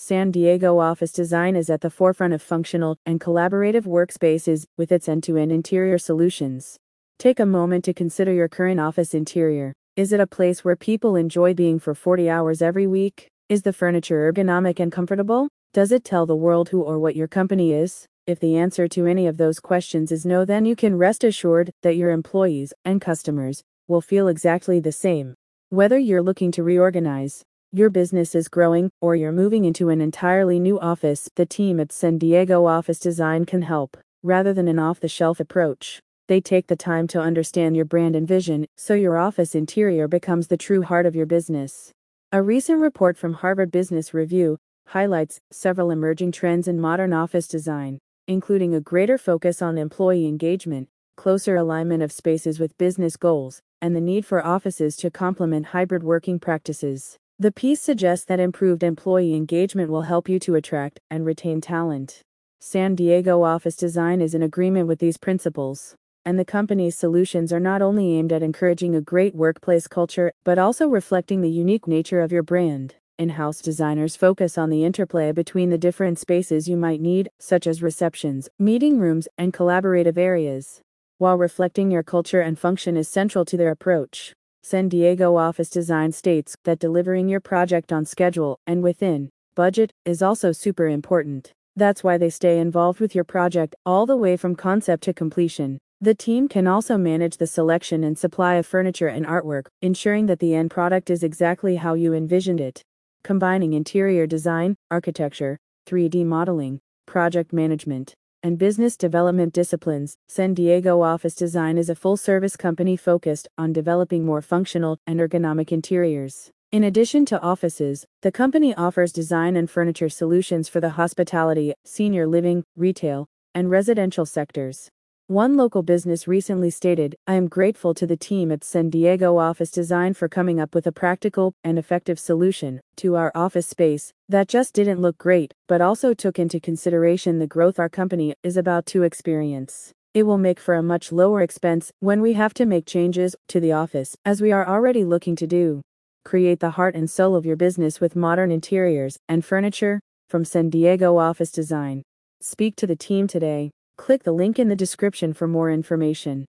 San Diego Office Design is at the forefront of functional and collaborative workspaces with its end to end interior solutions. Take a moment to consider your current office interior. Is it a place where people enjoy being for 40 hours every week? Is the furniture ergonomic and comfortable? Does it tell the world who or what your company is? If the answer to any of those questions is no, then you can rest assured that your employees and customers will feel exactly the same. Whether you're looking to reorganize, your business is growing, or you're moving into an entirely new office, the team at San Diego Office Design can help. Rather than an off the shelf approach, they take the time to understand your brand and vision so your office interior becomes the true heart of your business. A recent report from Harvard Business Review highlights several emerging trends in modern office design, including a greater focus on employee engagement, closer alignment of spaces with business goals, and the need for offices to complement hybrid working practices. The piece suggests that improved employee engagement will help you to attract and retain talent. San Diego office design is in agreement with these principles, and the company's solutions are not only aimed at encouraging a great workplace culture, but also reflecting the unique nature of your brand. In house designers focus on the interplay between the different spaces you might need, such as receptions, meeting rooms, and collaborative areas. While reflecting your culture and function is central to their approach, San Diego Office Design states that delivering your project on schedule and within budget is also super important. That's why they stay involved with your project all the way from concept to completion. The team can also manage the selection and supply of furniture and artwork, ensuring that the end product is exactly how you envisioned it. Combining interior design, architecture, 3D modeling, project management, and business development disciplines, San Diego Office Design is a full service company focused on developing more functional and ergonomic interiors. In addition to offices, the company offers design and furniture solutions for the hospitality, senior living, retail, and residential sectors. One local business recently stated, I am grateful to the team at San Diego Office Design for coming up with a practical and effective solution to our office space that just didn't look great, but also took into consideration the growth our company is about to experience. It will make for a much lower expense when we have to make changes to the office, as we are already looking to do. Create the heart and soul of your business with modern interiors and furniture from San Diego Office Design. Speak to the team today. Click the link in the description for more information.